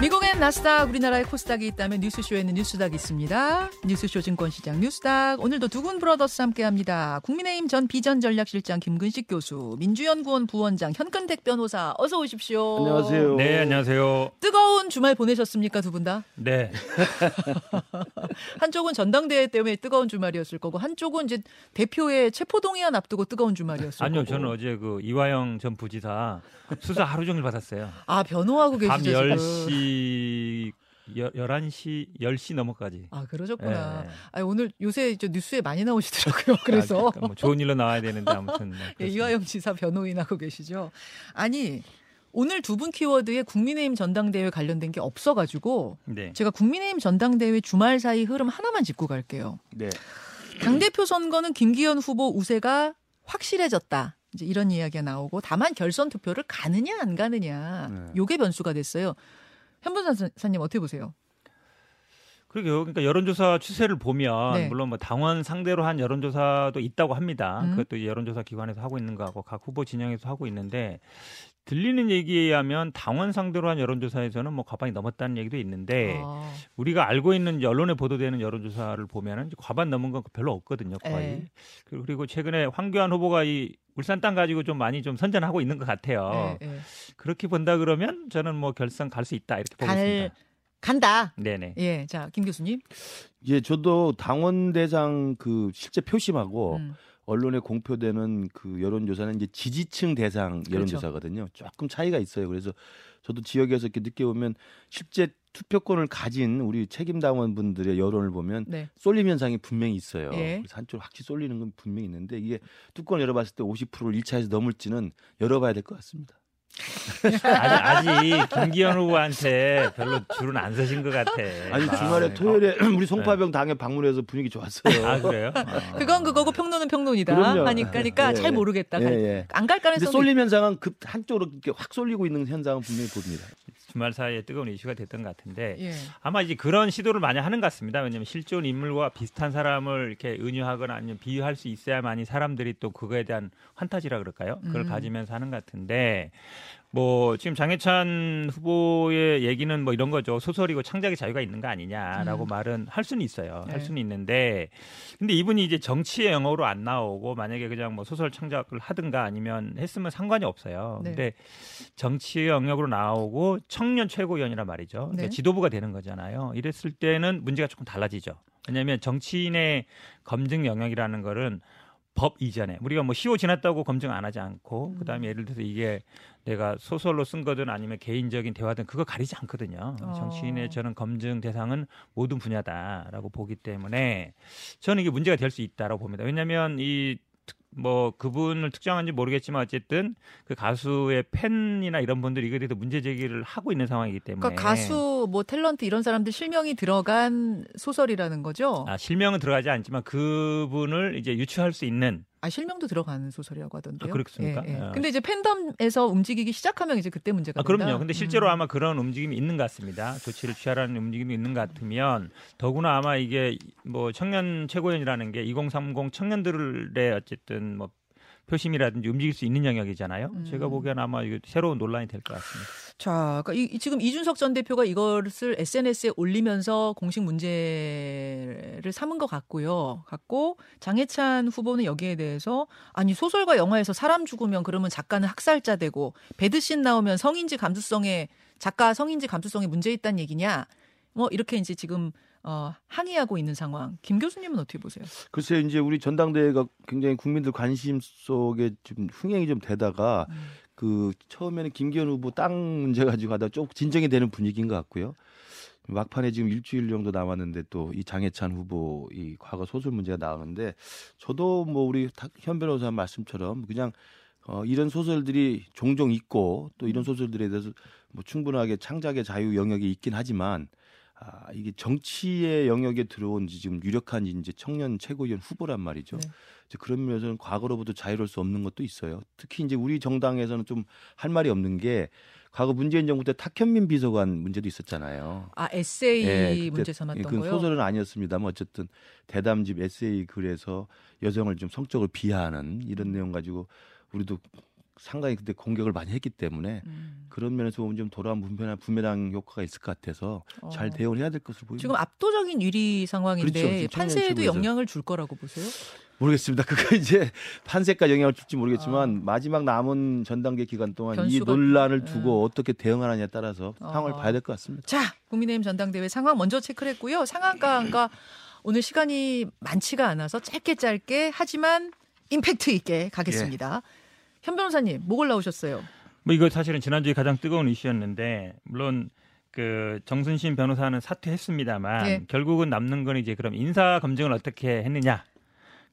미국엔 나스닥, 우리나라에 코스닥이 있다면 뉴스쇼에는 뉴스닥이 있습니다. 뉴스쇼 증권시장 뉴스닥. 오늘도 두군 브러더스 함께합니다. 국민의힘 전 비전 전략실장 김근식 교수, 민주연구원 부원장 현근택 변호사 어서 오십시오. 안녕하세요. 네, 안녕하세요. 뜨거운 주말 보내셨습니까 두 분 다? 네. 한쪽은 전당대회 때문에 뜨거운 주말이었을 거고 한쪽은 이제 대표의 체포동의안 앞두고 뜨거운 주말이었을 아니요, 거고. 저는 어제 그 이화영 전 부지사 수사 하루 종일 받았어요. 아 변호하고 밤 계시죠 지금. 10시, 11시, 10시 넘어까지. 아 그러셨구나. 예. 아 오늘 요새 저 뉴스에 많이 나오시더라고요. 그래서 아, 뭐 좋은 일로 나와야 되는데 아무튼. 뭐 예. 이화영 지사 변호인 하고 계시죠. 아니 오늘 두 분 키워드에 국민의힘 전당대회 관련된 게 없어 가지고 네. 제가 국민의힘 전당대회 주말 사이 흐름 하나만 짚고 갈게요. 네. 당 대표 선거는 김기현 후보 우세가 확실해졌다. 이제 이런 이야기가 나오고 다만 결선 투표를 가느냐 안 가느냐 네. 요게 변수가 됐어요. 현분사님 어떻게 보세요? 그러게요. 그러니까 여론조사 추세를 보면 네. 물론 뭐 당원 상대로 한 여론조사도 있다고 합니다. 음. 그것도 여론조사 기관에서 하고 있는 거하고 각 후보 진영에서 하고 있는데 들리는 얘기에 의하면 당원 상대로 한 여론조사에서는 뭐 과반이 넘었다는 얘기도 있는데 아, 우리가 알고 있는 언론에 보도되는 여론조사를 보면은 과반 넘은 건 별로 없거든요, 거의. 네. 그리고 최근에 황교안 후보가 이 울산 땅 가지고 좀 많이 좀 선전하고 있는 것 같아요. 예, 예. 그렇게 본다 그러면 저는 뭐 결선 갈 수 있다 이렇게 보고 갈 있습니다. 간다. 네네. 예, 자 김 교수님. 예, 저도 당원 대상 그 실제 표심하고 음. 언론에 공표되는 그 여론조사는 이제 지지층 대상 그렇죠. 여론조사거든요. 조금 차이가 있어요. 그래서 저도 지역에서 이렇게 느껴보면 실제 투표권을 가진 우리 책임 당원분들의 여론을 보면 네. 쏠림 현상이 분명히 있어요. 예. 그래서 한쪽 확실히 쏠리는 건 분명히 있는데 이게 뚜껑을 열어봤을 때 50%를 1차에서 넘을지는 열어봐야 될 것 같습니다. 아직, 아직 김기현 후보한테 별로 줄은 안 서신 것 같아. 아니 아, 주말에 네. 토요일에 우리 송파병 당에 방문해서 분위기 좋았어요. 아 그래요? 그건 그거고 평론은 평론이다. 그럼요. 하니까 그러니까 예, 잘 예. 모르겠다. 예, 예. 안갈 근데 가능성이 쏠림 현상은 급 한쪽으로 이렇게 확 쏠리고 있는 현상은 분명히 보입니다. 주말 사이에 뜨거운 이슈가 됐던 것 같은데 예. 아마 이제 그런 시도를 많이 하는 것 같습니다. 왜냐하면 실존 인물과 비슷한 사람을 이렇게 은유하거나 아니면 비유할 수 있어야만이 사람들이 또 그거에 대한 환타지라 그럴까요? 그걸 음. 가지면서 하는 것 같은데 뭐 지금 장해찬 후보의 얘기는 뭐 이런 거죠. 소설이고 창작의 자유가 있는 거 아니냐라고 음. 말은 할 수는 있어요. 네. 할 수는 있는데 근데 이분이 이제 정치의 영어로 안 나오고 만약에 그냥 뭐 소설 창작을 하든가 아니면 했으면 상관이 없어요. 네. 근데 정치의 영역으로 나오고 청년 최고위원이란 말이죠. 그러니까 네. 지도부가 되는 거잖아요. 이랬을 때는 문제가 조금 달라지죠. 왜냐하면 정치인의 검증 영역이라는 거는 법 이전에 우리가 뭐 시효 지났다고 검증 안 하지 않고 음. 그다음에 예를 들어서 이게 내가 소설로 쓴 거든 아니면 개인적인 대화든 그거 가리지 않거든요. 어. 정치인의 저는 검증 대상은 모든 분야다라고 보기 때문에 저는 이게 문제가 될 수 있다라고 봅니다. 왜냐하면 이 뭐 그분을 특정한지 모르겠지만 어쨌든 그 가수의 팬이나 이런 분들이 이거에 대해서 문제 제기를 하고 있는 상황이기 때문에 그러니까 가수 뭐 탤런트 이런 사람들 실명이 들어간 소설이라는 거죠. 아, 실명은 들어가지 않지만 그분을 이제 유추할 수 있는 아 실명도 들어가는 소설이라고 하던데요. 아, 그렇습니까? 예, 예. 아. 근데 이제 팬덤에서 움직이기 시작하면 이제 그때 문제가 아, 그럼요. 된다. 근데 실제로 음. 아마 그런 움직임이 있는 것 같습니다. 조치를 취하라는 움직임이 있는 것 같으면 더구나 아마 이게 뭐 청년 최고위원이라는 게 2030 청년들의 어쨌든 뭐 표심이라든지 움직일 수 있는 영역이잖아요. 음. 제가 보기에는 아마 이거 새로운 논란이 될 것 같습니다. 자, 그러니까 이, 이 지금 이준석 전 대표가 이것을 SNS에 올리면서 공식 문제를 삼은 것 같고요. 같고 장해찬 후보는 여기에 대해서 아니 소설과 영화에서 사람 죽으면 그러면 작가는 학살자 되고 배드신 나오면 성인지 감수성에 작가 성인지 감수성에 문제 있다는 얘기냐? 뭐 이렇게 이제 지금 어, 항의하고 있는 상황. 김 교수님은 어떻게 보세요? 글쎄 이제 우리 전당대회가 굉장히 국민들 관심 속에 좀 흥행이 좀 되다가 음. 그 처음에는 김기현 후보 땅 문제 가지고 하다 좀 진정이 되는 분위기인 것 같고요. 막판에 지금 일주일 정도 남았는데 또 이 장해찬 후보 이 과거 소설 문제가 나오는데 저도 뭐 우리 탁- 현 변호사 말씀처럼 그냥 어 이런 소설들이 종종 있고 또 이런 소설들에 대해서 뭐 충분하게 창작의 자유 영역이 있긴 하지만 아 이게 정치의 영역에 들어온 지 지금 유력한 이제 청년 최고위원 후보란 말이죠. 네. 이제 그런 면에서는 과거로부터 자유로울 수 없는 것도 있어요. 특히 이제 우리 정당에서는 좀 할 말이 없는 게 과거 문재인 정부 때 탁현민 비서관 문제도 있었잖아요. 아 에세이 예, 그때 문제 삼았던 그건 거요. 소설은 아니었습니다만 어쨌든 대담집 에세이 글에서 여성을 좀 성적으로 비하하는 이런 내용 가지고 우리도 상당히 그때 공격을 많이 했기 때문에 음. 그런 면에서 보면 좀 돌아온 분배나 부메랑 효과가 있을 것 같아서 어. 잘 대응을 해야 될 것으로 보입니다. 지금 압도적인 유리 상황인데 그렇죠. 판세에도 영향을 줄 거라고 보세요? 모르겠습니다. 그거 이제 판세까지 영향을 줄지 모르겠지만 마지막 남은 전당대 기간 동안 이 아. 변수가- 논란을 두고 어떻게 대응하느냐에 따라서 상황을 어. 봐야 될 것 같습니다. 자, 국민의힘 전당대회 상황 먼저 체크를 했고요. 상한가가 오늘 시간이 많지가 않아서 짧게 짧게 하지만 임팩트 있게 가겠습니다. 예. 현 변호사님, 뭐 골라오셨어요? 뭐 이거 사실은 지난주에 가장 뜨거운 이슈였는데 물론 그 정순신 변호사는 사퇴했습니다만 예. 결국은 남는 건 이제 그럼 인사 검증을 어떻게 했느냐?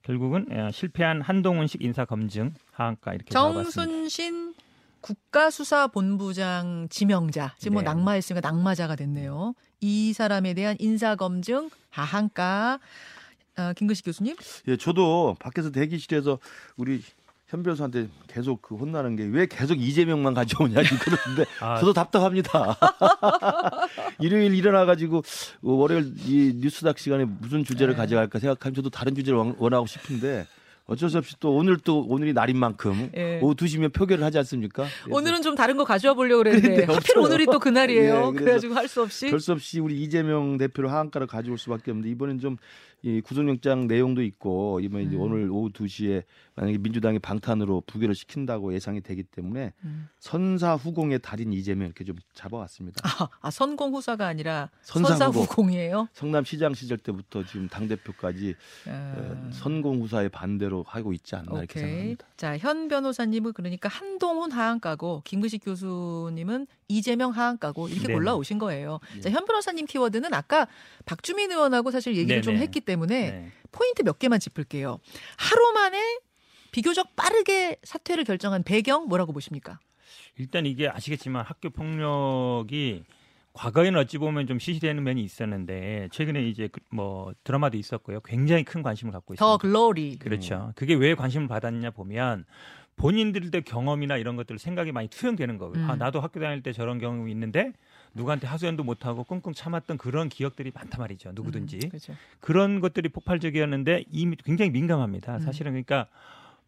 결국은 어, 실패한 한동훈식 인사 검증 하한가 이렇게 잡아봤습니다. 정순신 국가수사본부장 지명자. 지금 뭐 네. 낙마했으니까 낙마자가 됐네요. 이 사람에 대한 인사 검증 하한가. 어, 김근식 교수님? 예, 저도 밖에서 대기실에서 우리 현 변호사한테 계속 그 혼나는 게 왜 계속 이재명만 가져오냐 그러는데 아, 저도 답답합니다. 일요일 일어나 가지고 월요일 이 뉴스닥 시간에 무슨 주제를 네. 가져갈까 생각하면 저도 다른 주제를 원- 원하고 싶은데 어쩔 수 없이 또 오늘 또 오늘이 날인 만큼 예. 오후 2시면 표결을 하지 않습니까? 오늘은 좀 다른 거 가져와 보려고 그랬는데 하필. 오늘이 또 그날이에요. 예, 그래가지고 할 수 없이. 별 수 없이 우리 이재명 대표를 하한가를 가져올 수밖에 없는데 이번엔 좀이 구속영장 내용도 있고 이번 에 이제 음. 오늘 오후 2시에 만약에 민주당이 방탄으로 부결을 시킨다고 예상이 되기 때문에 음. 선사 후공의 달인 이재명 이렇게 좀 잡아왔습니다. 아, 아, 선공 후사가 아니라 선사 후공. 후공이에요. 성남시장 시절 때부터 지금 당 대표까지 아, 선공 후사의 반대로 하고 있지 않나 이렇게 오케이. 생각합니다. 자, 현 변호사님은 그러니까 한동훈 하한가고 김근식 교수님은 이재명 하한가고 이렇게 네. 골라오신 거예요. 예. 자, 현 변호사님 키워드는 아까 박주민 의원하고 사실 얘기를 네네. 좀 했기 때문에 네. 포인트 몇 개만 짚을게요. 하루 만에 비교적 빠르게 사퇴를 결정한 배경 뭐라고 보십니까? 일단 이게 아시겠지만 학교 폭력이 과거에는 어찌 보면 좀 시시되는 면이 있었는데 최근에 이제 그- 뭐 드라마도 있었고요. 굉장히 큰 관심을 갖고 있습니다. 더 글로리. 그렇죠. 그게 왜 관심을 받았냐 보면 본인들의 경험이나 이런 것들 생각이 많이 투영되는 거고요. 음. 아 나도 학교 다닐 때 저런 경험이 있는데 누구한테 하소연도 못하고 끙끙 참았던 그런 기억들이 많단 말이죠. 누구든지 음, 그렇죠. 그런 것들이 폭발적이었는데 이미 굉장히 민감합니다. 음. 사실은 그러니까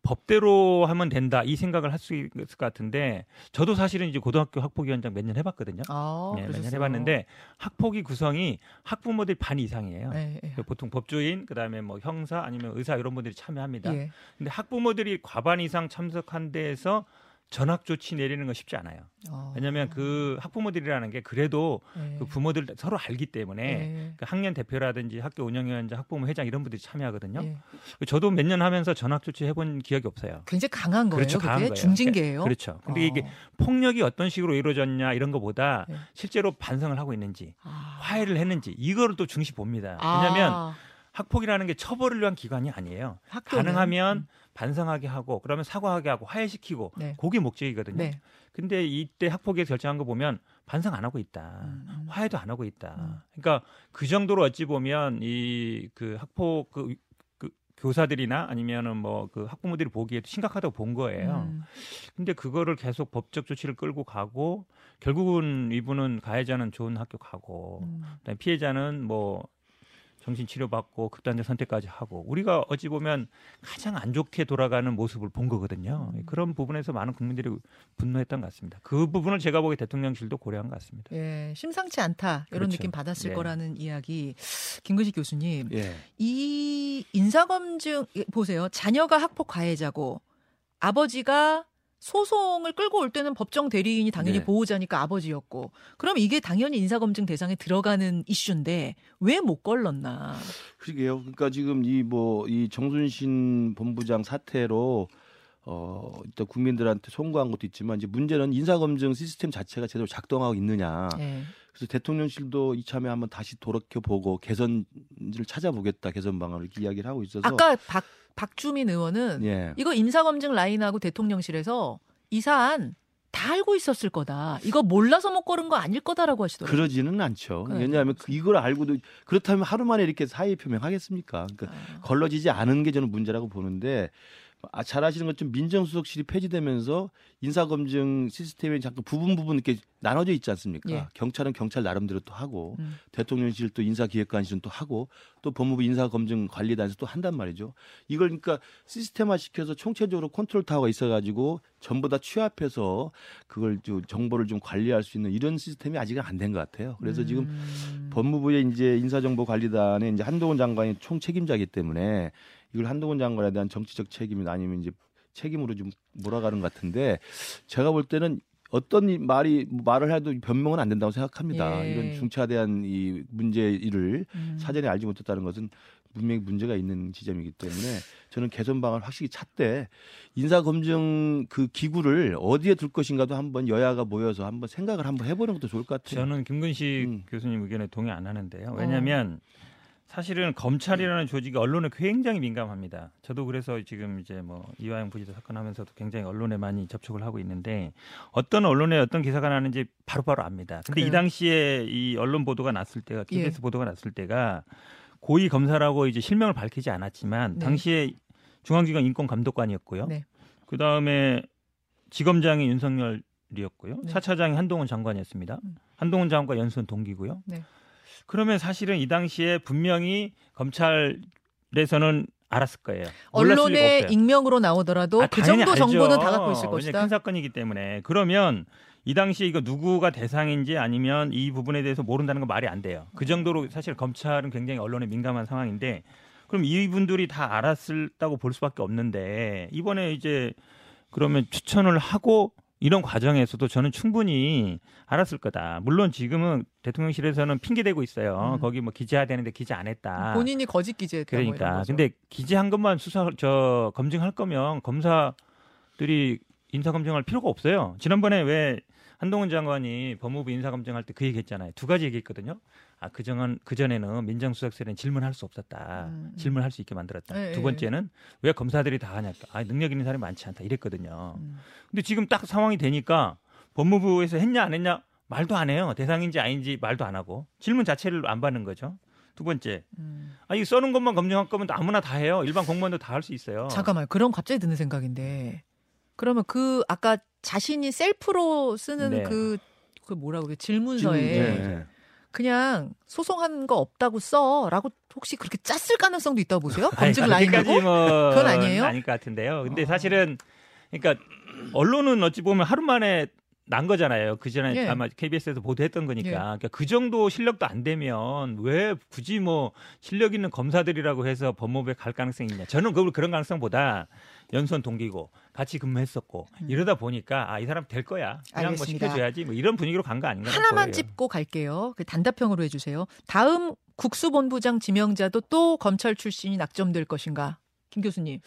법대로 하면 된다 이 생각을 할 수 있을 것 같은데 저도 사실은 이제 고등학교 학폭위원장 몇 년 해봤거든요. 아, 네, 몇년 그러셨어요. 해봤는데 학폭위 구성이 학부모들 반 이상이에요. 네, 네. 보통 법조인 그다음에 뭐 형사 아니면 의사 이런 분들이 참여합니다. 예. 근데 학부모들이 과반 이상 참석한 데에서 전학 조치 내리는 건 쉽지 않아요. 어. 왜냐하면 그 학부모들이라는 게 그래도 네. 그 부모들 서로 알기 때문에 네. 그 학년 대표라든지 학교 운영위원장, 학부모 회장 이런 분들이 참여하거든요. 예. 저도 몇 년 하면서 전학 조치 해본 기억이 없어요. 굉장히 강한 거예요. 그렇죠, 그게 강한 거예요. 중징계예요. 그렇죠. 근데 어. 이게 폭력이 어떤 식으로 이루어졌냐 이런 것보다 네. 실제로 반성을 하고 있는지 아. 화해를 했는지 이거를 또 중시 봅니다. 왜냐하면 아, 학폭이라는 게 처벌을 위한 기관이 아니에요. 학교는. 가능하면 반성하게 하고 그러면 사과하게 하고 화해시키고 네. 그게 목적이거든요. 네. 근데 이때 학폭에 결정한 거 보면 반성 안 하고 있다. 음. 화해도 안 하고 있다. 음. 그러니까 그 정도로 어찌 보면 이 그 학폭 그, 그 교사들이나 아니면은 뭐 그 학부모들이 보기에도 심각하다고 본 거예요. 음. 근데 그거를 계속 법적 조치를 끌고 가고 결국은 이분은 가해자는 좋은 학교 가고 음. 그다음에 피해자는 뭐 정신 치료 받고 극단적 선택까지 하고 우리가 어찌 보면 가장 안 좋게 돌아가는 모습을 본 거거든요. 음. 그런 부분에서 많은 국민들이 분노했던 것 같습니다. 그 부분을 제가 보기에 대통령실도 고려한 것 같습니다. 예, 심상치 않다 이런 그렇죠. 느낌 받았을 네. 거라는 이야기. 김근식 교수님, 예. 이 인사검증 예, 보세요. 자녀가 학폭 가해자고 아버지가 소송을 끌고 올 때는 법정 대리인이 당연히 네. 보호자니까 아버지였고 그럼 이게 당연히 인사검증 대상에 들어가는 이슈인데 왜 못 걸렀나? 그러게요. 그러니까 지금 이 뭐이 정순신 본부장 사태로 어 일단 국민들한테 송구한 것도 있지만 이제 문제는 인사검증 시스템 자체가 제대로 작동하고 있느냐. 예. 그래서 대통령실도 이참에 한번 다시 돌이켜 보고 개선을 찾아보겠다 개선 방안을 이야기를 하고 있어서 아까 박 박주민 의원은 예. 이거 인사검증 라인하고 대통령실에서 이 사안 다 알고 있었을 거다. 이거 몰라서 못 걸은 거 아닐 거다라고 하시더라고요. 그러지는 않죠. 네. 왜냐하면 그- 이걸 알고도 그렇다면 하루 만에 이렇게 사의 표명하겠습니까? 그러니까 아, 걸러지지 않은 게 저는 문제라고 보는데 아, 잘 아시는 것처럼 민정수석실이 폐지되면서 인사검증 시스템이 잠깐 부분 부분 이렇게 나눠져 있지 않습니까? 예. 경찰은 경찰 나름대로 또 하고 음. 대통령실 또 인사기획관실은 또 하고 또 법무부 인사검증관리단에서 또 한단 말이죠. 이걸 그러니까 시스템화 시켜서 총체적으로 컨트롤 타워가 있어가지고 전부 다 취합해서 그걸 좀 정보를 좀 관리할 수 있는 이런 시스템이 아직은 안 된 것 같아요. 그래서 지금 음. 법무부의 이제 인사정보관리단의 이제 한동훈 장관이 총 책임자이기 때문에 이걸 한동훈 장관에 대한 정치적 책임이 아니면 이제 책임으로 좀 몰아가는 것 같은데 제가 볼 때는 어떤 이 말이 말을 해도 변명은 안 된다고 생각합니다. 예. 이런 중차대한 이 문제를 음. 사전에 알지 못했다는 것은 분명히 문제가 있는 지점이기 때문에 저는 개선 방안을 확실히 찾되 인사 검증 그 기구를 어디에 둘 것인가도 한번 여야가 모여서 한번 생각을 한번 해보는 것도 좋을 것 같아요. 저는 김근식 음. 교수님 의견에 동의 안 하는데요. 어. 왜냐하면 사실은 검찰이라는 조직이 언론에 굉장히 민감합니다. 저도 그래서 지금 이제 뭐 이화영 부지사 사건 하면서도 굉장히 언론에 많이 접촉을 하고 있는데 어떤 언론에 어떤 기사가 나는지 바로바로 압니다. 근데 그래요. 이 당시에 이 언론 보도가 났을 때가 KBS 예. 보도가 났을 때가 고위 검사라고 이제 실명을 밝히지 않았지만 네. 당시에 중앙지검 인권감독관이었고요. 네. 그 다음에 지검장이 윤석열이었고요. 네. 사차장이 한동훈 장관이었습니다. 음. 한동훈 장관과 연수원 동기고요. 네. 그러면 사실은 이 당시에 분명히 검찰에서는 알았을 거예요. 언론의. 익명으로 나오더라도 아, 그 정도 알죠. 정보는 다 갖고 있을 것이다. 큰 사건이기 때문에 그러면 이 당시에 이거 누구가 대상인지 아니면 이 부분에 대해서 모른다는 건 말이 안 돼요. 그 정도로 사실 검찰은 굉장히 언론에 민감한 상황인데 그럼 이분들이 다 알았다고 볼 수밖에 없는데 이번에 이제 그러면 추천을 하고 이런 과정에서도 저는 충분히 알았을 거다. 물론 지금은 대통령실에서는 핑계 대고 있어요. 음. 거기 뭐 기재해야 되는데 기재 안 했다. 본인이 거짓 기재했다. 뭐 그러니까 거죠. 근데 기재한 것만 수사 저 검증할 거면 검사들이 인사 검증할 필요가 없어요. 지난번에 왜 한동훈 장관이 법무부 인사 검증할 때 그 얘기했잖아요. 두 가지 얘기했거든요. 아그 전에는 민정수석실은 질문할 수 없었다. 음, 음. 질문할 수 있게 만들었다. 네, 두 네. 번째는 왜 검사들이 다 하냐까. 아 능력 있는 사람이 많지 않다. 이랬거든요. 음. 근데 지금 딱 상황이 되니까 법무부에서 했냐 안 했냐 말도 안 해요. 대상인지 아닌지 말도 안 하고 질문 자체를 안 받는 거죠. 두 번째, 음. 아, 이 써는 것만 검증할 거면 아무나 다 해요. 일반 공무원도 다 할 수 있어요. 잠깐만. 그럼 갑자기 드는 생각인데. 그러면 그 아까 자신이 셀프로 쓰는 네. 그, 그 뭐라고 그래 질문서에 예. 그냥 소송한 거 없다고 써라고 혹시 그렇게 짰을 가능성도 있다고 보세요? 검증? 그렇게까지 뭐 그건 아니에요? 아닐 것 같은데요. 근데 어. 사실은 그러니까 언론은 어찌 보면 하루 만에 난 거잖아요. 그 전에 예. 아마 KBS에서 보도했던 거니까. 예. 그러니까 그 정도 실력도 안 되면 왜 굳이 뭐 실력 있는 검사들이라고 해서 법무부에 갈 가능성이 있냐. 저는 그걸 그런 가능성보다 연수원 동기고 같이 근무했었고 음. 이러다 보니까 아 이 사람 될 거야. 그냥 알겠습니다. 뭐 시켜줘야지 뭐 이런 분위기로 간 거 아닌가. 하나만 보여요. 짚고 갈게요. 그 단답형으로 해주세요. 다음 국수본부장 지명자도 또 검찰 출신이 낙점될 것인가? 김 교수님.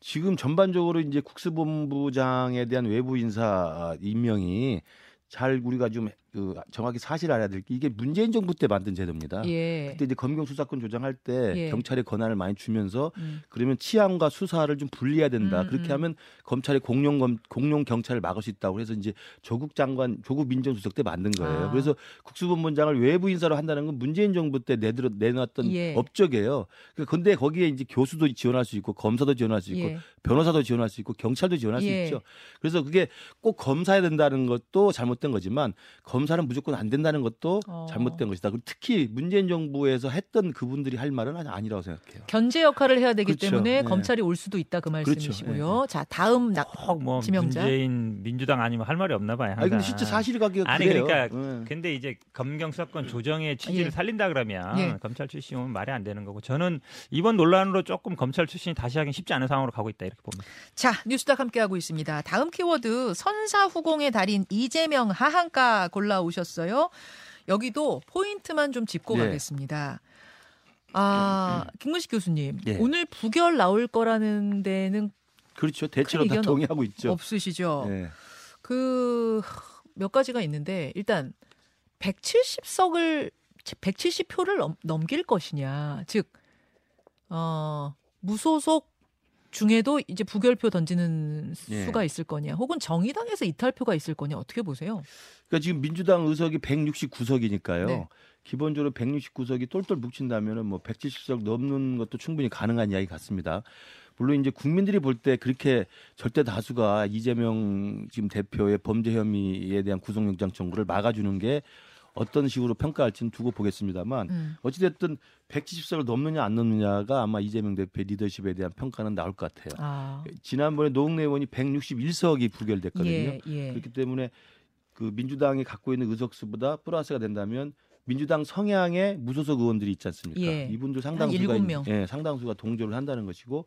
지금 전반적으로 이제 국수본부장에 대한 외부 인사 임명이 잘 우리가 좀그 정확히 사실 알아야 될 게 이게 문재인 정부 때 만든 제도입니다. 예. 그때 이제 검경 수사권 조정할 때 예. 경찰에 권한을 많이 주면서 음. 그러면 치안과 수사를 좀 분리해야 된다. 음, 그렇게 음. 하면 검찰이 공룡 검 공룡 경찰을 막을 수 있다고 해서 이제 조국 장관 조국 민정수석 때 만든 거예요. 아. 그래서 국수본부장을 외부 인사로 한다는 건 문재인 정부 때 내들어 내놨던 예. 업적이에요. 그런데 거기에 이제 교수도 지원할 수 있고 검사도 지원할 수 있고 예. 변호사도 지원할 수 있고 경찰도 지원할 수 예. 있죠. 그래서 그게 꼭 검사해야 된다는 것도 잘못된 거지만 검 사는 무조건 안 된다는 것도 어. 잘못된 것이다. 그리고 특히 문재인 정부에서 했던 그분들이 할 말은 아니- 아니라고 생각해요. 견제 역할을 해야 되기 그렇죠. 때문에 네. 검찰이 올 수도 있다 그 그렇죠. 말씀이시고요. 자 다음 낙 꼭뭐 지명자? 문재인 민주당 아니면 할 말이 없나 봐요. 아니 근데. 실제 사실관계가 아니, 그래요. 그러니까 예. 근데 이제 검경 수사권 조정의 취지를 예. 살린다 그러면 예. 검찰 출신 오면 말이 안 되는 거고 저는 이번 논란으로 조금 검찰 출신이 다시 하긴 쉽지 않은 상황으로 가고 있다 이렇게 봅니다. 자, 뉴스닥 함께 하고 있습니다. 다음 키워드 선사후공의 달인 이재명 하한가 골라 오셨어요. 여기도 포인트만 좀 짚고 예. 가겠습니다. 아, 김문식 교수님. 예. 오늘 부결 나올 거라는 데는 그렇죠. 대체로 큰다 동의하고 있죠. 없으시죠? 예. 그몇 가지가 있는데 일단 170석을 170표를 넘길 것이냐. 즉 어, 무소속 중에도 이제 부결표 던지는 예. 수가 있을 거냐. 혹은 정의당에서 이탈표가 있을 거냐. 어떻게 보세요? 그러니까 지금 민주당 의석이 169석이니까요. 네. 기본적으로 169석이 똘똘 뭉친다면은 뭐 170석 넘는 것도 충분히 가능한 이야기 같습니다. 물론 이제 국민들이 볼 때 그렇게 절대 다수가 이재명 지금 대표의 범죄 혐의에 대한 구속영장 청구를 막아주는 게 어떤 식으로 평가할지는 두고 보겠습니다만 음. 어찌됐든 170석을 넘느냐 안 넘느냐가 아마 이재명 대표의 리더십에 대한 평가는 나올 것 같아요. 아. 지난번에 노웅래 의원이 161석이 부결됐거든요. 예, 예. 그렇기 때문에 그 민주당이 갖고 있는 의석수보다 플러스가 된다면 민주당 성향의 무소속 의원들이 있지 않습니까? 예. 이분들 한 상당수가. 예, 상당수가 동조를 한다는 것이고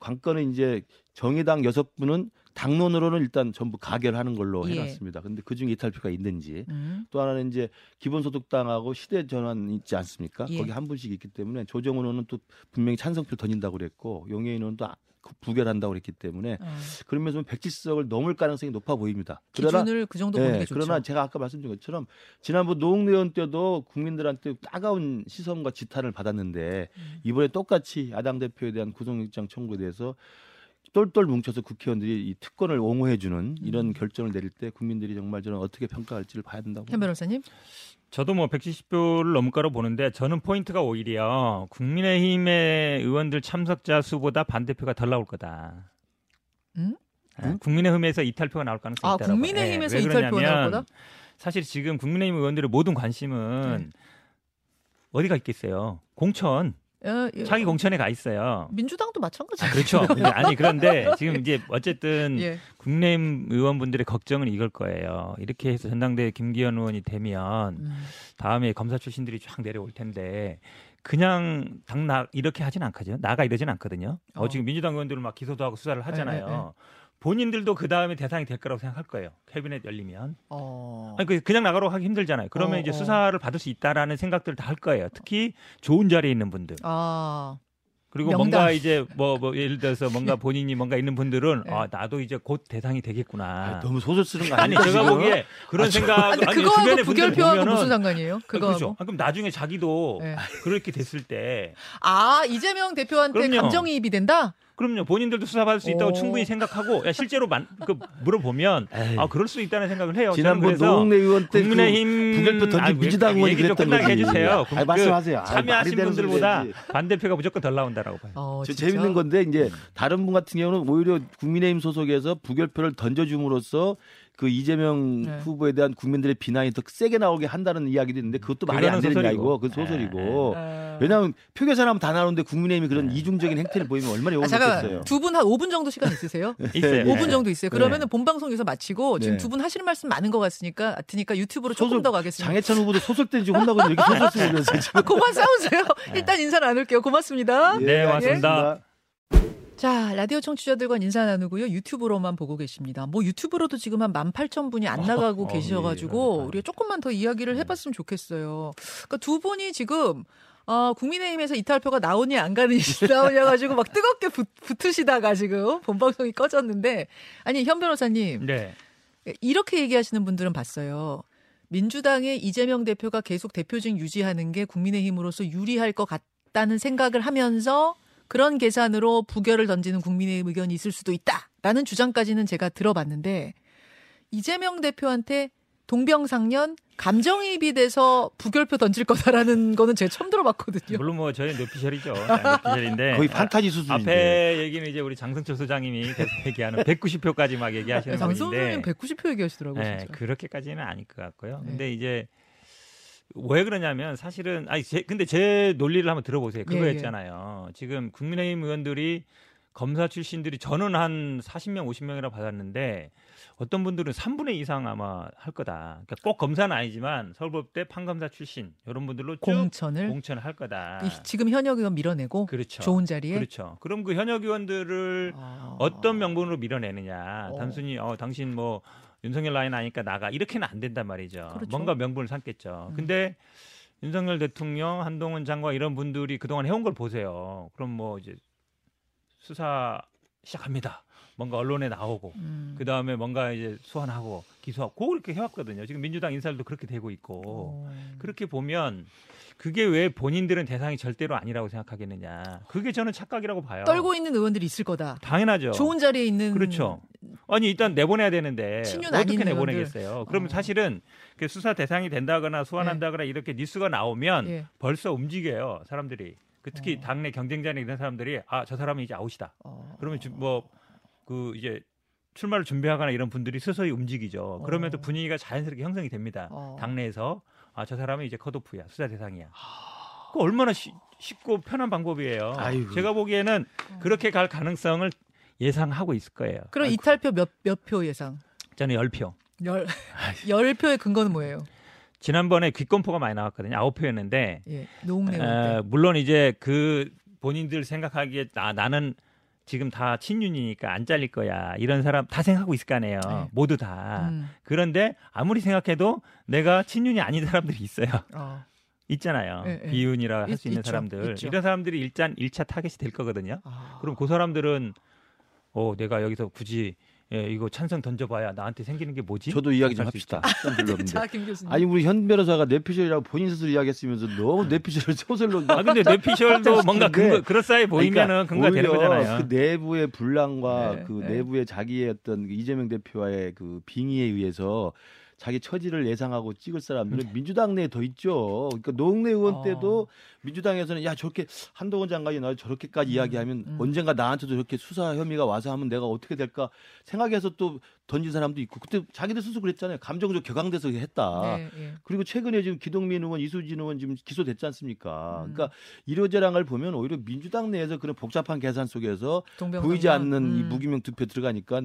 관건은 이제 정의당 여섯 분은 당론으로는 일단 전부 가결하는 걸로 예. 해놨습니다. 근데 그 중에 이탈표가 있는지 음. 또 하나는 이제 기본소득당하고 시대 전환 있지 않습니까? 예. 거기 한 분씩 있기 때문에 조정은 의원은 또 분명히 찬성표 던진다고 그랬고 용해인 의원은 또 아- 그 부결한다고 그랬기 때문에 어. 그러면서 170석을 넘을 가능성이 높아 보입니다. 그러나 기준을 그 정도 보는 예, 게 좋죠. 그러나 제가 아까 말씀드린 것처럼 지난번 노웅래 의원 때도 국민들한테 따가운 시선과 지탄을 받았는데 음. 이번에 똑같이 야당 대표에 대한 구속영장 청구에 대해서 똘똘 뭉쳐서 국회의원들이 이 특권을 옹호해주는 이런 음. 결정을 내릴 때 국민들이 정말 저는 어떻게 평가할지를 봐야 된다고 현 변호사님. 저도 뭐 170표를 넘을 거라고 보는데 저는 포인트가 오히려 국민의힘의 의원들 참석자 수보다 반대표가 덜 나올 거다. 음? 예, 국민의힘에서 이탈표가 나올 가능성이 아, 있다고. 국민의힘에서 예, 왜 이탈표가 나올 거다? 사실 지금 국민의힘 의원들의 모든 관심은 네. 어디가 있겠어요? 공천, 어, 예. 자기 공천에 가 있어요. 민주당도 마찬가지예요. 아, 그렇죠. 아니 그런데 지금 이제 어쨌든 예. 국내의힘 의원분들의 걱정은 이걸 거예요. 이렇게 해서 전당대회 김기현 의원이 되면 음. 다음에 검사 출신들이 쫙 내려올 텐데 그냥 당나 이렇게 하진 않거든요. 나가 이러진 않거든요. 어, 어. 지금 민주당 의원들은 막 기소도 하고 수사를 하잖아요. 네, 네, 네. 본인들도 그 다음에 대상이 될 거라고 생각할 거예요. 캐비넷 열리면. 어. 아니 그 그냥 나가라고 하기 힘들잖아요. 그러면 어, 이제 어. 수사를 받을 수 있다라는 생각들을 다 할 거예요. 특히 좋은 자리에 있는 분들. 아. 그리고 명당. 뭔가 이제 뭐, 뭐 예를 들어서 뭔가 본인이 뭔가 있는 분들은 네. 아 나도 이제 곧 대상이 아, 되겠구나. 너무 소설 쓰는 거 아니 아니에요? 제가 보기에 그런 생각 아, 근데 아니 그거하고 주변의 분들 부결표하고 무슨 상관이에요? 그거하고. 그렇죠. 아, 그럼 나중에 자기도 네. 그렇게 됐을 때 아 이재명 대표한테 그럼요. 감정이입이 된다? 그럼요 본인들도 수사받을 수 있다고 오. 충분히 생각하고 야, 실제로 만, 그 물어보면 에이. 아 그럴 수 있다는 생각을 해요. 지난번 노웅래 의원 때 국민의힘 그 부결표 던진 아이, 민주당 왜- 의원이 그랬던 끝나게 거지. 해주세요. 아, 말씀하세요. 아, 말이 참여하신 분들보다. 반대표가 무조건 덜 나온다라고 봐요. 어, 저 진짜? 재밌는 건데 이제 다른 분 같은 경우는 오히려 국민의힘 소속에서 부결표를 던져줌으로써 그 이재명 네. 후보에 대한 국민들의 비난이 더 세게 나오게 한다는 이야기도 있는데 그것도 말이 안 되는 소설이고. 이야기고 그 소설이고 아. 왜냐하면 표 계산하면 다 나오는데 국민의힘이 그런 이중적인 행태를 보이면 얼마나 아, 욕을 잠깐만 먹겠어요. 두분 한 5분 정도 시간 있으세요? 있어요. 네. 5분 정도 있어요. 그러면 은 본방송에서 마치고 지금 네. 두분 하시는 말씀 많은 것 같으니까 같으니까 유튜브로 조금 소설 더 가겠습니다. 장해찬 후보도 소설 때는 지금 혼나거든요. 이렇게 소설 쓰면서 지금. 그만 싸우세요. 일단 인사 나눌게요. 고맙습니다. 네, 고맙습니다. 자, 라디오 청취자들과 인사 나누고요. 유튜브로만 보고 계십니다. 뭐 유튜브로도 지금 한 18,000분이 안 나가고 어, 계셔가지고 예, 우리가 조금만 더 이야기를 해봤으면 좋겠어요. 그러니까 두 분이 지금 어, 국민의힘에서 이탈표가 나오냐 안 가느냐 나오냐 가지고 막 뜨겁게 붙, 붙으시다가 지금 본방송이 꺼졌는데 아니 현 변호사님 네. 이렇게 얘기하시는 분들은 봤어요. 민주당의 이재명 대표가 계속 대표직 유지하는 게 국민의힘으로서 유리할 것 같다는 생각을 하면서 그런 계산으로 부결을 던지는 국민의힘 의견이 있을 수도 있다라는 주장까지는 제가 들어봤는데 이재명 대표한테 동병상련 감정이입이 돼서 부결표 던질 거다라는 거는 제가 처음 들어봤거든요. 물론 뭐 저희 뇌피셜이죠. 뇌피셜인데 거의 판타지 수준인데. 앞에 얘기는 이제 우리 장성철 소장님이 계속 얘기하는 190표까지 막 얘기하시는 장선생님 분인데 190표 얘기하시더라고요. 네. 그렇게까지는 아닐 것 같고요. 네. 근데 이제 왜 그러냐면 사실은 아니 제, 근데 제 논리를 한번 들어보세요. 예, 예. 그거였잖아요. 지금 국민의힘 의원들이 검사 출신들이 저는 한 40명, 50명이라 받았는데 어떤 분들은 3분의 2 이상 아마 할 거다. 그러니까 꼭 검사는 아니지만 서울법대 판검사 출신 이런 분들로 쭉 공천을 공천을 할 거다. 이- 지금 현역 의원 밀어내고 그렇죠. 좋은 자리에 그렇죠. 그럼 그 현역 의원들을 아. 어떤 명분으로 밀어내느냐. 어. 단순히 어 당신 뭐 윤석열 라인 아니까 나가 이렇게는 안 된단 말이죠. 그렇죠. 뭔가 명분을 삼겠죠. 음. 근데 윤석열 대통령, 한동훈 장관 이런 분들이 그동안 해온 걸 보세요. 그럼 뭐 이제 수사 시작합니다. 뭔가 언론에 나오고 음. 그 다음에 뭔가 이제 소환하고 기소하고 그렇게 해왔거든요. 지금 민주당 인사들도 그렇게 되고 있고 어. 그렇게 보면 그게 왜 본인들은 대상이 절대로 아니라고 생각하겠느냐. 그게 저는 착각이라고 봐요. 떨고 있는 의원들이 있을 거다. 당연하죠. 좋은 자리에 있는 그렇죠. 아니 일단 내보내야 되는데 어떻게 내보내겠어요? 그러면 어. 사실은 그 수사 대상이 된다거나 소환한다거나 이렇게 뉴스가 나오면 예. 벌써 움직여요 사람들이. 그 특히 어. 당내 경쟁자에 있는 사람들이 아 저 사람은 이제 아웃이다. 어. 그러면 뭐 그 이제 출마를 준비하거나 이런 분들이 서서히 움직이죠. 그러면 또 어. 분위기가 자연스럽게 형성이 됩니다. 어. 당내에서 아 저 사람은 이제 컷오프야 수사 대상이야. 아. 그 얼마나 쉬- 쉽고 편한 방법이에요. 아이고. 제가 보기에는 어. 그렇게 갈 가능성을 예상하고 있을 거예요. 그럼 이탈표 몇 몇 표 예상? 저는 10표. 열, 열 표의 근거는 뭐예요? 지난번에 귀권포가 많이 나왔거든요. 9표였는데 예, 노웅래 물론 이제 그 본인들 생각하기에 나, 나는 지금 다 친윤이니까 안 잘릴 거야. 이런 사람 다 생각하고 있을 거 아니에요. 네. 모두 때. 다. 음, 그런데 아무리 생각해도 내가 친윤이 아닌 사람들이 있어요. 어. 있잖아요. 예, 예. 비윤이라 할 있- 수 있는 있죠. 사람들. 있죠. 이런 사람들이 일단 1차 타겟이 될 거거든요. 아. 그럼 그 사람들은 어 내가 여기서 굳이 예, 이거 찬성 던져봐야 나한테 생기는 게 뭐지? 저도 이야기 좀 합시다. 별로 없는데. 자, 김 교수님. 아니 우리 현 변호사가 뇌피셜이라고 본인 스스로 이야기했으면서 너무 뇌피셜을 소설로 아 근데 뇌피셜도 뭔가 근거 그럴싸해 보이면은 근거가 되는 오히려 거잖아요. 그 내부의 분란과 네, 그 네. 내부의 자기의 어떤 그 이재명 대표와의 그 빙의에 의해서 자기 처지를 예상하고 찍을 사람들은 민주당 내에 더 있죠. 그러니까 노웅래 의원 어. 때도 민주당에서는 야 저렇게 한동훈 장관이 나 저렇게까지 음, 이야기하면 음. 언젠가 나한테도 저렇게 수사 혐의가 와서 하면 내가 어떻게 될까 생각해서 또 던진 사람도 있고 그때 자기들 스스로 그랬잖아요. 감정적 격앙돼서 했다. 네, 예. 그리고 최근에 지금 기동민 의원, 이수진 의원 지금 기소됐지 않습니까? 음. 그러니까 이러저랑을 보면 오히려 민주당 내에서 그런 복잡한 계산 속에서. 보이지 않는 이 음. 무기명 투표 들어가니까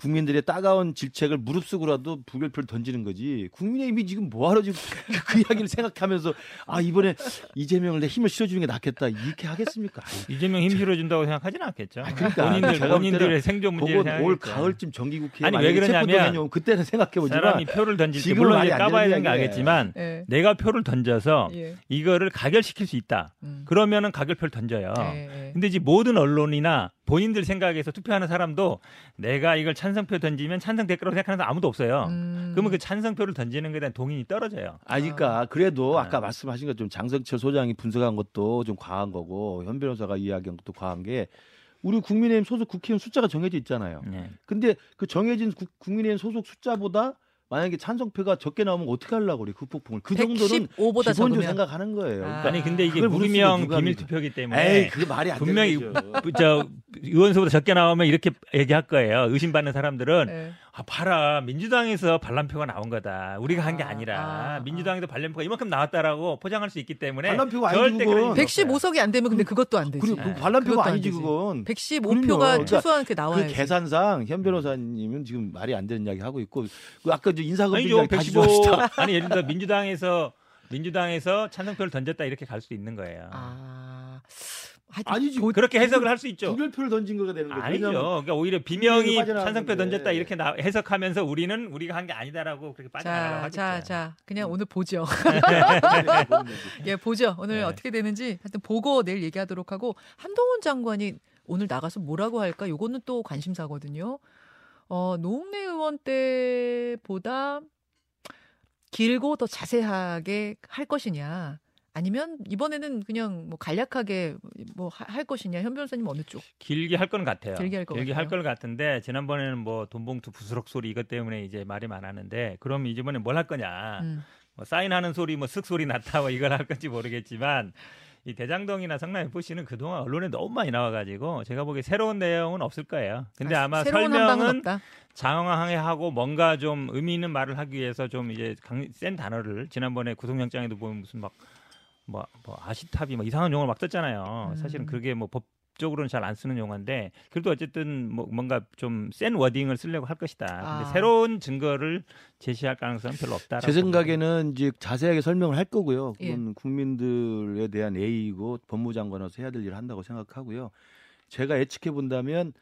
국민들의 따가운 질책을 무릅쓰고라도 부결표를 던지는 거지. 국민의힘이 지금 뭐하러 지금 그 이야기를 생각하면서 아 이번에 이재명을 내 힘을 실어주는 게 낫겠다 이렇게 하겠습니까? 이재명 힘 실어준다고 생각하지는 않겠죠. 아, 그러니까 본인들 본인들의 생존 문제를 그건 올 생각하겠죠. 가을쯤 정기국회 아니, 왜 그러냐면 그때는 생각해 보지만 사람이 표를 던질 때 물론 이제 안 까봐야 되는 이야기예요. 알겠지만 예. 내가 표를 던져서 예. 이거를 가결시킬 수 있다. 음. 그러면은 가결표를 던져요. 예, 예. 근데 이제 모든 언론이나 본인들 생각에서 투표하는 사람도 내가 이걸 찬성표 던지면 찬성될 거라고 생각하는 사람 아무도 없어요. 음. 그러면 그 찬성표를 던지는 것에 대한 동의이 떨어져요. 아니까 그래도 아. 아까 말씀하신 것좀 장성철 소장이 분석한 것도 좀 과한 거고 현 변호사가 이야기한 것도 과한 게 우리 국민의힘 소속 국회의원 숫자가 정해져 있잖아요. 네. 근데 그 정해진 국- 국민의힘 소속 숫자보다 만약에 찬성표가 적게 나오면 어떻게 하려고 그래 그 폭풍을 그 정도는 115보다 기본적으로 적으면 생각하는 거예요. 아. 그러니까 아니 근데 이게 누가 비밀. 투표기 때문에 에이 그 말이 안 분명히. 저 의원수보다 적게 나오면 이렇게 얘기할 거예요. 의심받는 사람들은 예. 아 봐라 민주당에서 반란표가 나온 거다. 우리가 한게 아, 아니라 아, 민주당에서 반란표가 이만큼 나왔다라고 포장할 수 있기 때문에 반란표가 절대 아니지, 그런 그건. 일이 없어요. 115석이 안 되면 근데 그것도 안 되지. 그리고 그 네. 반란표가 아니지. 그건. 115표가 그럼요. 최소한 그 나와야 그 계산상 현 변호사님은 지금 말이 안 되는 이야기 하고 있고 그 아까 저 아니죠. 이야기 다시 115좀 합시다. 아니 예를 들어 민주당에서 민주당에서 찬성표를 던졌다 이렇게 갈 수도 있는 거예요. 아. 아니지 그렇게 해석을 할 수 있죠. 부결표를 던진 거가 되는 거죠. 아니죠. 그러니까 오히려 비명이 찬성표. 던졌다 이렇게 나, 해석하면서 우리는 우리가 한 게 아니다라고 그렇게 빠져나가라고 자, 하겠죠. 자, 자, 그냥 오늘 보죠. 네, 거지. 예, 보죠. 오늘 네. 어떻게 되는지 하여튼 보고 내일 얘기하도록 하고 한동훈 장관이 오늘 나가서 뭐라고 할까? 요거는 또 관심사거든요. 어, 노웅래 의원 때보다 길고 더 자세하게 할 것이냐? 아니면 이번에는 그냥 뭐 간략하게 뭐 할 것이냐? 현 변호사님 어느 쪽? 길게 할 건 같아요. 길게 할것 같아요. 할 같은데 지난번에는 뭐 돈봉투 부스럭 소리 이것 때문에 이제 말이 많았는데 그럼 이번에 뭘 할 거냐? 음. 뭐 사인하는 소리 뭐 쓱 소리 났다 뭐 이걸 할 건지 모르겠지만 이 대장동이나 성남 FC는 그동안 언론에 너무 많이 나와가지고 제가 보기에 새로운 내용은 없을 거예요. 근데 아, 한방은 설명은. 장황하고 뭔가 좀 의미 있는 말을 하기 위해서 좀 이제 강, 센 단어를 지난번에 구속영장에도 보면 무슨 막 뭐, 뭐 아시탑이 뭐 이상한 용어를 막 썼잖아요. 음. 사실은 그게 뭐 법 적으로는 잘 안 쓰는 용어인데 그래도 어쨌든 뭐 뭔가 좀 센 워딩을 쓰려고 할 것이다. 근데 아. 새로운 증거를 제시할 가능성은 별로 없다. 제 생각에는 이제 자세하게 설명을 할 거고요. 예. 그건 국민들에 대한 예의이고 법무장관으로서 해야 될 일을 한다고 생각하고요. 제가 예측해 본다면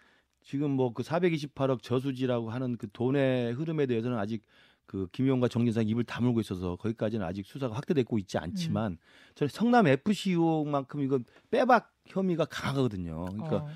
지금 뭐 그 428억 저수지라고 하는 그 돈의 흐름에 대해서는 아직 그 김용과 정진상 입을 다물고 있어서 거기까지는 아직 수사가 확대되고 있지 않지만 저는 성남 FC 의혹만큼 이건 빼박 혐의가 강하거든요. 그러니까 어.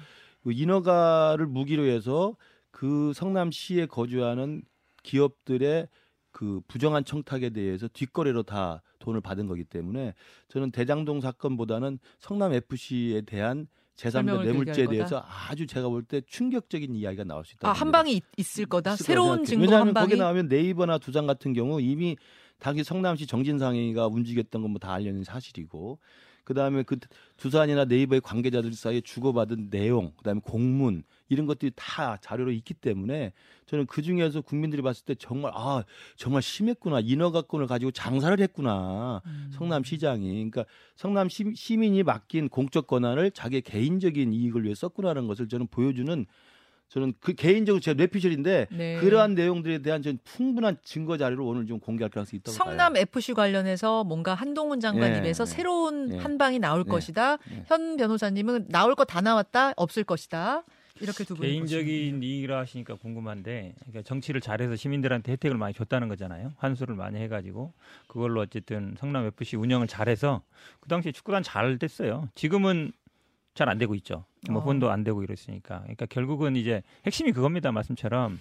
그 인허가를 무기로 해서 그 성남시에 거주하는 기업들의 그 부정한 청탁에 대해서 뒷거래로 다 돈을 받은 거기 때문에 저는 대장동 사건보다는 성남 FC에 대한 제3자 설명을 뇌물죄에 대해서 아주 제가 볼 때 충격적인 이야기가 나올 수 있다. 아, 한 방이 있- 있을 거다. 새로운. 증거 왜냐하면 한 방이 거기 나오면 네이버나 두장 같은 경우 이미 당시 성남시 정진상이가 움직였던 건 뭐 다 알려진 사실이고 그다음에 그 두산이나 네이버의 관계자들 사이에 주고받은 내용, 그다음에 공문 이런 것들이 다 자료로 있기 때문에 저는 그 중에서 국민들이 봤을 때 정말 아 정말 심했구나. 인허가권을 가지고 장사를 했구나. 음. 성남시장이. 그러니까 성남 시, 시민이 맡긴 공적 권한을 자기 개인적인 이익을 위해 썼구나라는 것을 저는 보여주는 저는 그 개인적으로 제 뇌피셜인데 네. 그러한 내용들에 대한 전 풍분한 증거 자료를 오늘 좀 공개할 가능성이 있다고 성남 봐요. FC 관련해서 뭔가 한동훈 장관 예, 입에서 예. 새로운 예. 한 방이 나올 예. 것이다. 예. 현 변호사님은 나올 거 다 나왔다, 없을 것이다. 이렇게 두 분이 개인적인 이익이라 하시니까 궁금한데 그러니까 정치를 잘해서 시민들한테 혜택을 많이 줬다는 거잖아요. 환수를 많이 해가지고 그걸로 어쨌든 성남 FC 운영을 잘해서 그 당시에 축구단 잘 됐어요. 지금은 잘 안 되고 있죠. 뭐 어. 혼도 안 되고 이랬으니까. 그러니까 결국은 이제 핵심이 그겁니다. 말씀처럼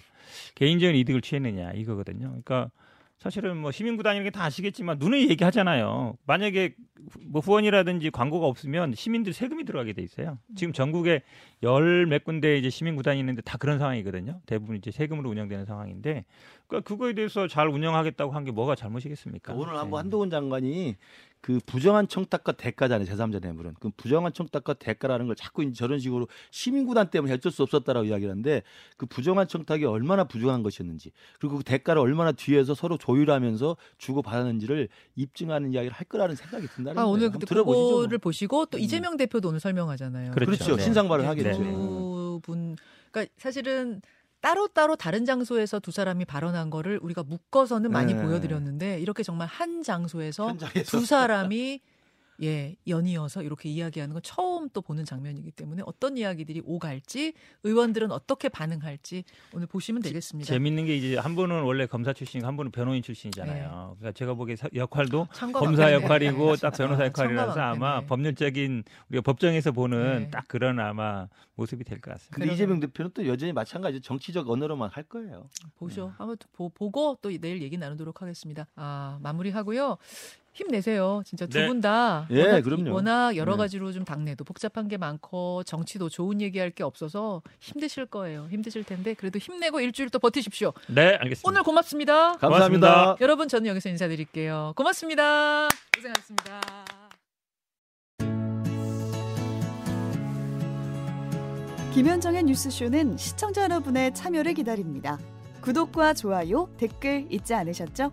개인적인 이득을 취했느냐 이거거든요. 그러니까 사실은 뭐 시민구단이라는 게다 아시겠지만 눈에 얘기하잖아요. 만약에 뭐 후원이라든지 광고가 없으면 시민들 세금이 들어가게 돼 있어요. 지금 전국에 열 몇 군데 이제 시민구단이 있는데 다 그런 상황이거든요. 대부분 이제 세금으로 운영되는 상황인데 그러니까 그거에 대해서 잘 운영하겠다고 한 게 뭐가 잘못이겠습니까? 오늘 네. 한번 한동훈 장관이 그 부정한 청탁과 대가잖아요. 제3자 뇌물은. 그 부정한 청탁과 대가라는 걸 자꾸 이제 저런 식으로 시민구단 때문에 어쩔 수 없었다라고 이야기를 하는데 그 부정한 청탁이 얼마나 부정한 것이었는지 그리고 그 대가를 얼마나 뒤에서 서로 조율하면서 주고 받았는지를 입증하는 이야기를 할 거라는 생각이 든다는 아, 거예요. 오늘 그때 들어보시죠. 뭐. 그거를 보시고 또 음. 이재명 대표도 오늘 설명하잖아요. 그렇죠. 그렇죠. 네. 신상발을 네, 하겠죠. 네. 두 분, 그러니까 사실은 따로 따로 다른 장소에서 두 사람이 발언한 거를 우리가 묶어서는 많이 네. 보여드렸는데 이렇게 정말 한 장소에서 현장에서. 두 사람이 예 연이어서 이렇게 이야기하는 건 처음 또 보는 장면이기 때문에 어떤 이야기들이 오갈지 의원들은 어떻게 반응할지 오늘 보시면 되겠습니다. 재밌는 게 이제 한 분은 원래 검사 출신이고 한 분은 변호인 출신이잖아요. 그러니까 제가 보기에 사- 역할도 검사. 역할이고 딱 진짜. 변호사 참과 역할이라서 아마. 법률적인 우리가 법정에서 보는 네. 딱 그런 아마 모습이 될 것 같습니다. 근데 이재명 대표는 또 여전히 마찬가지 정치적 언어로만 할 거예요. 보죠. 한번 보, 보고 또 내일 얘기 나누도록 하겠습니다. 아 마무리하고요. 힘내세요. 진짜 두 네. 분다 예, 워낙, 그럼요. 워낙 여러 네. 가지로 좀 당내도 복잡한 게 많고 정치도 좋은 얘기할 게 없어서 힘드실 거예요. 힘드실 텐데 그래도 힘내고 일주일 또 버티십시오. 네, 알겠습니다. 오늘 고맙습니다. 감사합니다. 고맙습니다. 여러분 저는 여기서 인사드릴게요. 고맙습니다. 고생하셨습니다. 김현정의 뉴스쇼는 시청자 여러분의 참여를 기다립니다. 구독과 좋아요, 댓글 잊지 않으셨죠?